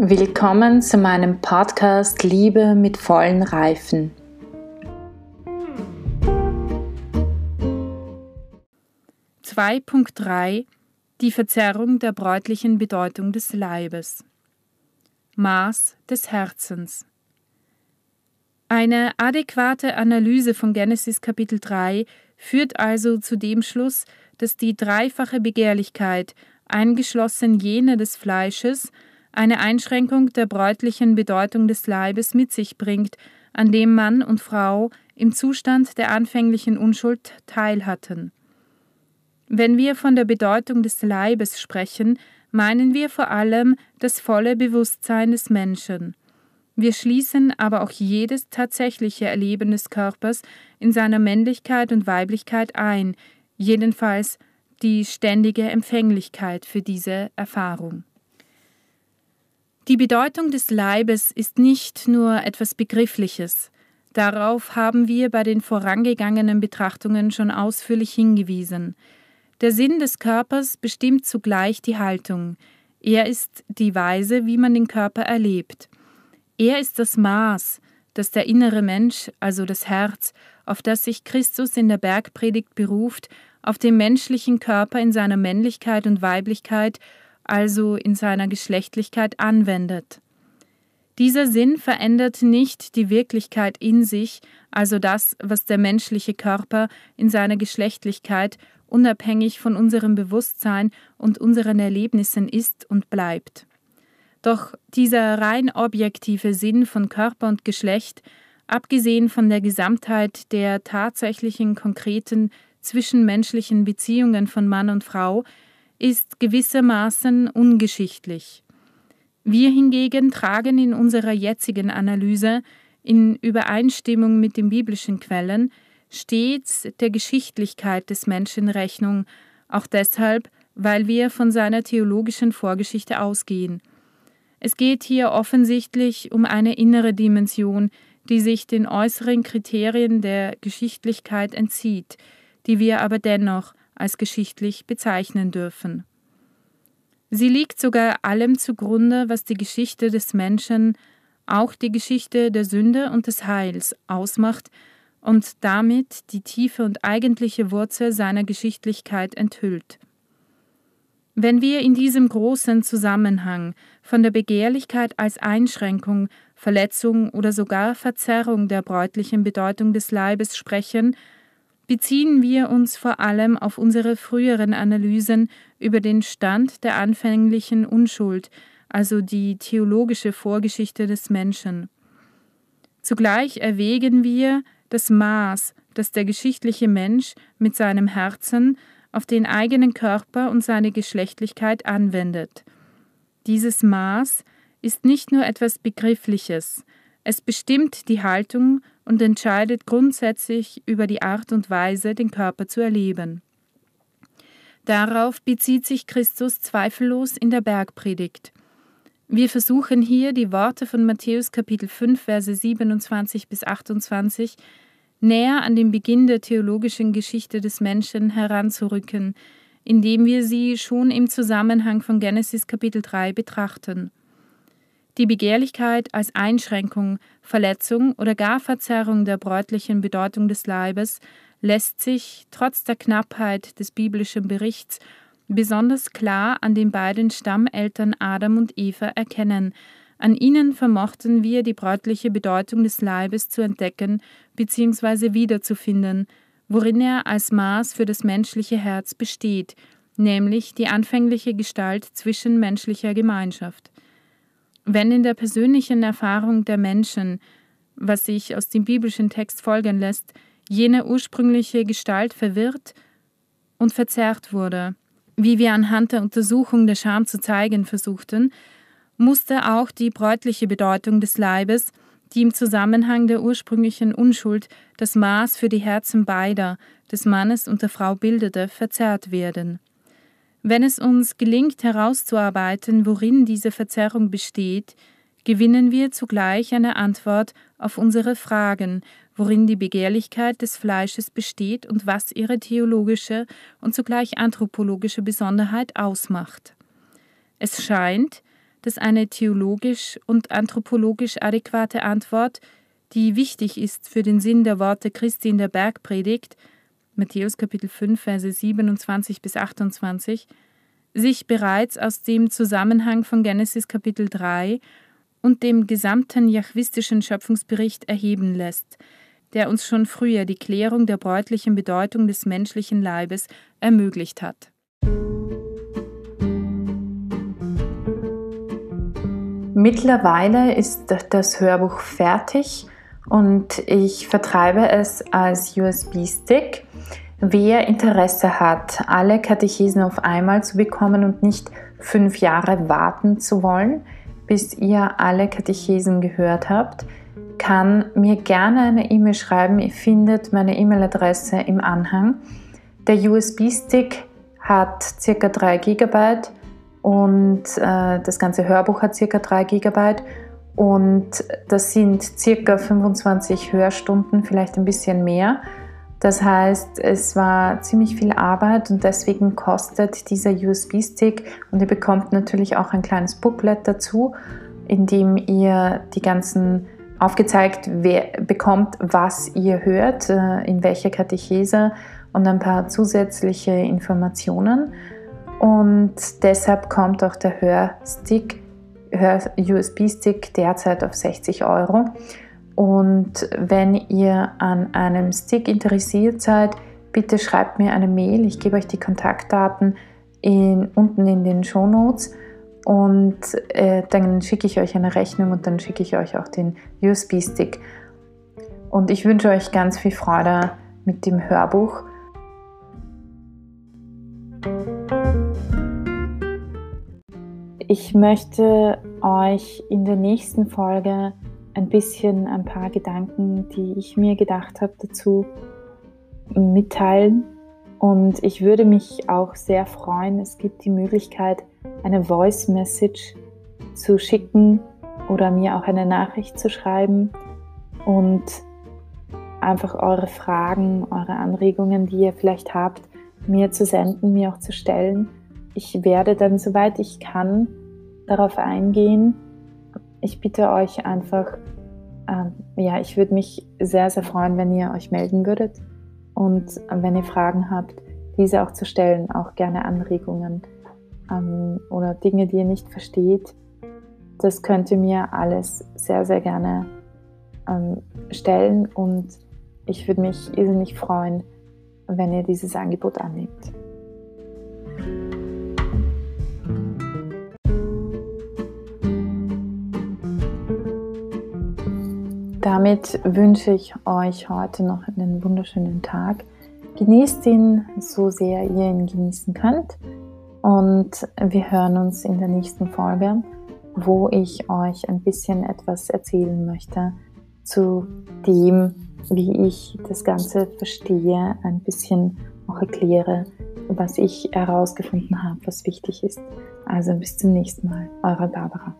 Willkommen zu meinem Podcast Liebe mit vollen Reifen. Punkt Die Verzerrung der bräutlichen Bedeutung des Leibes. Maß des Herzens. Eine adäquate Analyse von Genesis Kapitel 3 führt also zu dem Schluss, dass die dreifache Begehrlichkeit, eingeschlossen jene des Fleisches, eine Einschränkung der bräutlichen Bedeutung des Leibes mit sich bringt, an dem Mann und Frau im Zustand der anfänglichen Unschuld teilhatten. Wenn wir von der Bedeutung des Leibes sprechen, meinen wir vor allem das volle Bewusstsein des Menschen. Wir schließen aber auch jedes tatsächliche Erleben des Körpers in seiner Männlichkeit und Weiblichkeit ein, jedenfalls die ständige Empfänglichkeit für diese Erfahrung. Die Bedeutung des Leibes ist nicht nur etwas Begriffliches. Darauf haben wir bei den vorangegangenen Betrachtungen schon ausführlich hingewiesen. Der Sinn des Körpers bestimmt zugleich die Haltung. Er ist die Weise, wie man den Körper erlebt. Er ist das Maß, das der innere Mensch, also das Herz, auf das sich Christus in der Bergpredigt beruft, auf den menschlichen Körper in seiner Männlichkeit und Weiblichkeit also in seiner Geschlechtlichkeit anwendet. Dieser Sinn verändert nicht die Wirklichkeit in sich, also das, was der menschliche Körper in seiner Geschlechtlichkeit unabhängig von unserem Bewusstsein und unseren Erlebnissen ist und bleibt. Doch dieser rein objektive Sinn von Körper und Geschlecht, abgesehen von der Gesamtheit der tatsächlichen konkreten zwischenmenschlichen Beziehungen von Mann und Frau, ist gewissermaßen ungeschichtlich. Wir hingegen tragen in unserer jetzigen Analyse, in Übereinstimmung mit den biblischen Quellen, stets der Geschichtlichkeit des Menschen Rechnung, auch deshalb, weil wir von seiner theologischen Vorgeschichte ausgehen. Es geht hier offensichtlich um eine innere Dimension, die sich den äußeren Kriterien der Geschichtlichkeit entzieht, die wir aber dennoch als geschichtlich bezeichnen dürfen. Sie liegt sogar allem zugrunde, was die Geschichte des Menschen, auch die Geschichte der Sünde und des Heils ausmacht und damit die tiefe und eigentliche Wurzel seiner Geschichtlichkeit enthüllt. Wenn wir in diesem großen Zusammenhang von der Begehrlichkeit als Einschränkung, Verletzung oder sogar Verzerrung der bräutlichen Bedeutung des Leibes sprechen, beziehen wir uns vor allem auf unsere früheren Analysen über den Stand der anfänglichen Unschuld, also die theologische Vorgeschichte des Menschen. Zugleich erwägen wir das Maß, das der geschichtliche Mensch mit seinem Herzen auf den eigenen Körper und seine Geschlechtlichkeit anwendet. Dieses Maß ist nicht nur etwas Begriffliches, es bestimmt die Haltung und entscheidet grundsätzlich über die Art und Weise, den Körper zu erleben. Darauf bezieht sich Christus zweifellos in der Bergpredigt. Wir versuchen hier die Worte von Matthäus Kapitel 5 Verse 27 bis 28 näher an den Beginn der theologischen Geschichte des Menschen heranzurücken, indem wir sie schon im Zusammenhang von Genesis Kapitel 3 betrachten. Die Begehrlichkeit als Einschränkung, Verletzung oder gar Verzerrung der bräutlichen Bedeutung des Leibes lässt sich, trotz der Knappheit des biblischen Berichts, besonders klar an den beiden Stammeltern Adam und Eva erkennen. An ihnen vermochten wir die bräutliche Bedeutung des Leibes zu entdecken bzw. wiederzufinden, worin er als Maß für das menschliche Herz besteht, nämlich die anfängliche Gestalt zwischenmenschlicher Gemeinschaft. Wenn in der persönlichen Erfahrung der Menschen, was sich aus dem biblischen Text folgen lässt, jene ursprüngliche Gestalt verwirrt und verzerrt wurde, wie wir anhand der Untersuchung der Scham zu zeigen versuchten, musste auch die bräutliche Bedeutung des Leibes, die im Zusammenhang der ursprünglichen Unschuld das Maß für die Herzen beider, des Mannes und der Frau bildete, verzerrt werden. Wenn es uns gelingt herauszuarbeiten, worin diese Verzerrung besteht, gewinnen wir zugleich eine Antwort auf unsere Fragen, worin die Begehrlichkeit des Fleisches besteht und was ihre theologische und zugleich anthropologische Besonderheit ausmacht. Es scheint, dass eine theologisch und anthropologisch adäquate Antwort, die wichtig ist für den Sinn der Worte Christi in der Bergpredigt, Matthäus Kapitel 5, Verse 27 bis 28, sich bereits aus dem Zusammenhang von Genesis Kapitel 3 und dem gesamten jachwistischen Schöpfungsbericht erheben lässt, der uns schon früher die Klärung der bräutlichen Bedeutung des menschlichen Leibes ermöglicht hat. Mittlerweile ist das Hörbuch fertig und ich vertreibe es als USB-Stick. Wer Interesse hat, alle Katechesen auf einmal zu bekommen und nicht fünf Jahre warten zu wollen, bis ihr alle Katechesen gehört habt, kann mir gerne eine E-Mail schreiben. Ihr findet meine E-Mail-Adresse im Anhang. Der USB-Stick hat ca. 3 GB und äh, das ganze Hörbuch hat ca. 3 GB und das sind ca. 25 Hörstunden, vielleicht ein bisschen mehr. Das heißt, es war ziemlich viel Arbeit und deswegen kostet dieser USB-Stick und ihr bekommt natürlich auch ein kleines Booklet dazu, in dem ihr die ganzen aufgezeigt bekommt, was ihr hört, äh, in welcher Katechese und ein paar zusätzliche Informationen. Und deshalb kommt auch der Hörstick, Hör-USB-Stick derzeit auf 60 Euro. Und wenn ihr an einem Stick interessiert seid, bitte schreibt mir eine Mail. Ich gebe euch die Kontaktdaten in, unten in den Show Notes und äh, dann schicke ich euch eine Rechnung und dann schicke ich euch auch den USB-Stick. Und ich wünsche euch ganz viel Freude mit dem Hörbuch. Ich möchte euch in der nächsten Folge ein bisschen ein paar Gedanken, die ich mir gedacht habe, dazu mitteilen. Und ich würde mich auch sehr freuen, es gibt die Möglichkeit, eine Voice Message zu schicken oder mir auch eine Nachricht zu schreiben und einfach eure Fragen, eure Anregungen, die ihr vielleicht habt, mir zu senden, mir auch zu stellen. Ich werde dann, soweit ich kann, darauf eingehen ich bitte euch einfach, ähm, ja, ich würde mich sehr, sehr freuen, wenn ihr euch melden würdet und wenn ihr Fragen habt, diese auch zu stellen, auch gerne Anregungen ähm, oder Dinge, die ihr nicht versteht. Das könnt ihr mir alles sehr, sehr gerne ähm, stellen und ich würde mich irrsinnig freuen, wenn ihr dieses Angebot annehmt. Damit wünsche ich euch heute noch einen wunderschönen Tag. Genießt ihn so sehr ihr ihn genießen könnt. Und wir hören uns in der nächsten Folge, wo ich euch ein bisschen etwas erzählen möchte zu dem, wie ich das Ganze verstehe, ein bisschen auch erkläre, was ich herausgefunden habe, was wichtig ist. Also bis zum nächsten Mal, eure Barbara.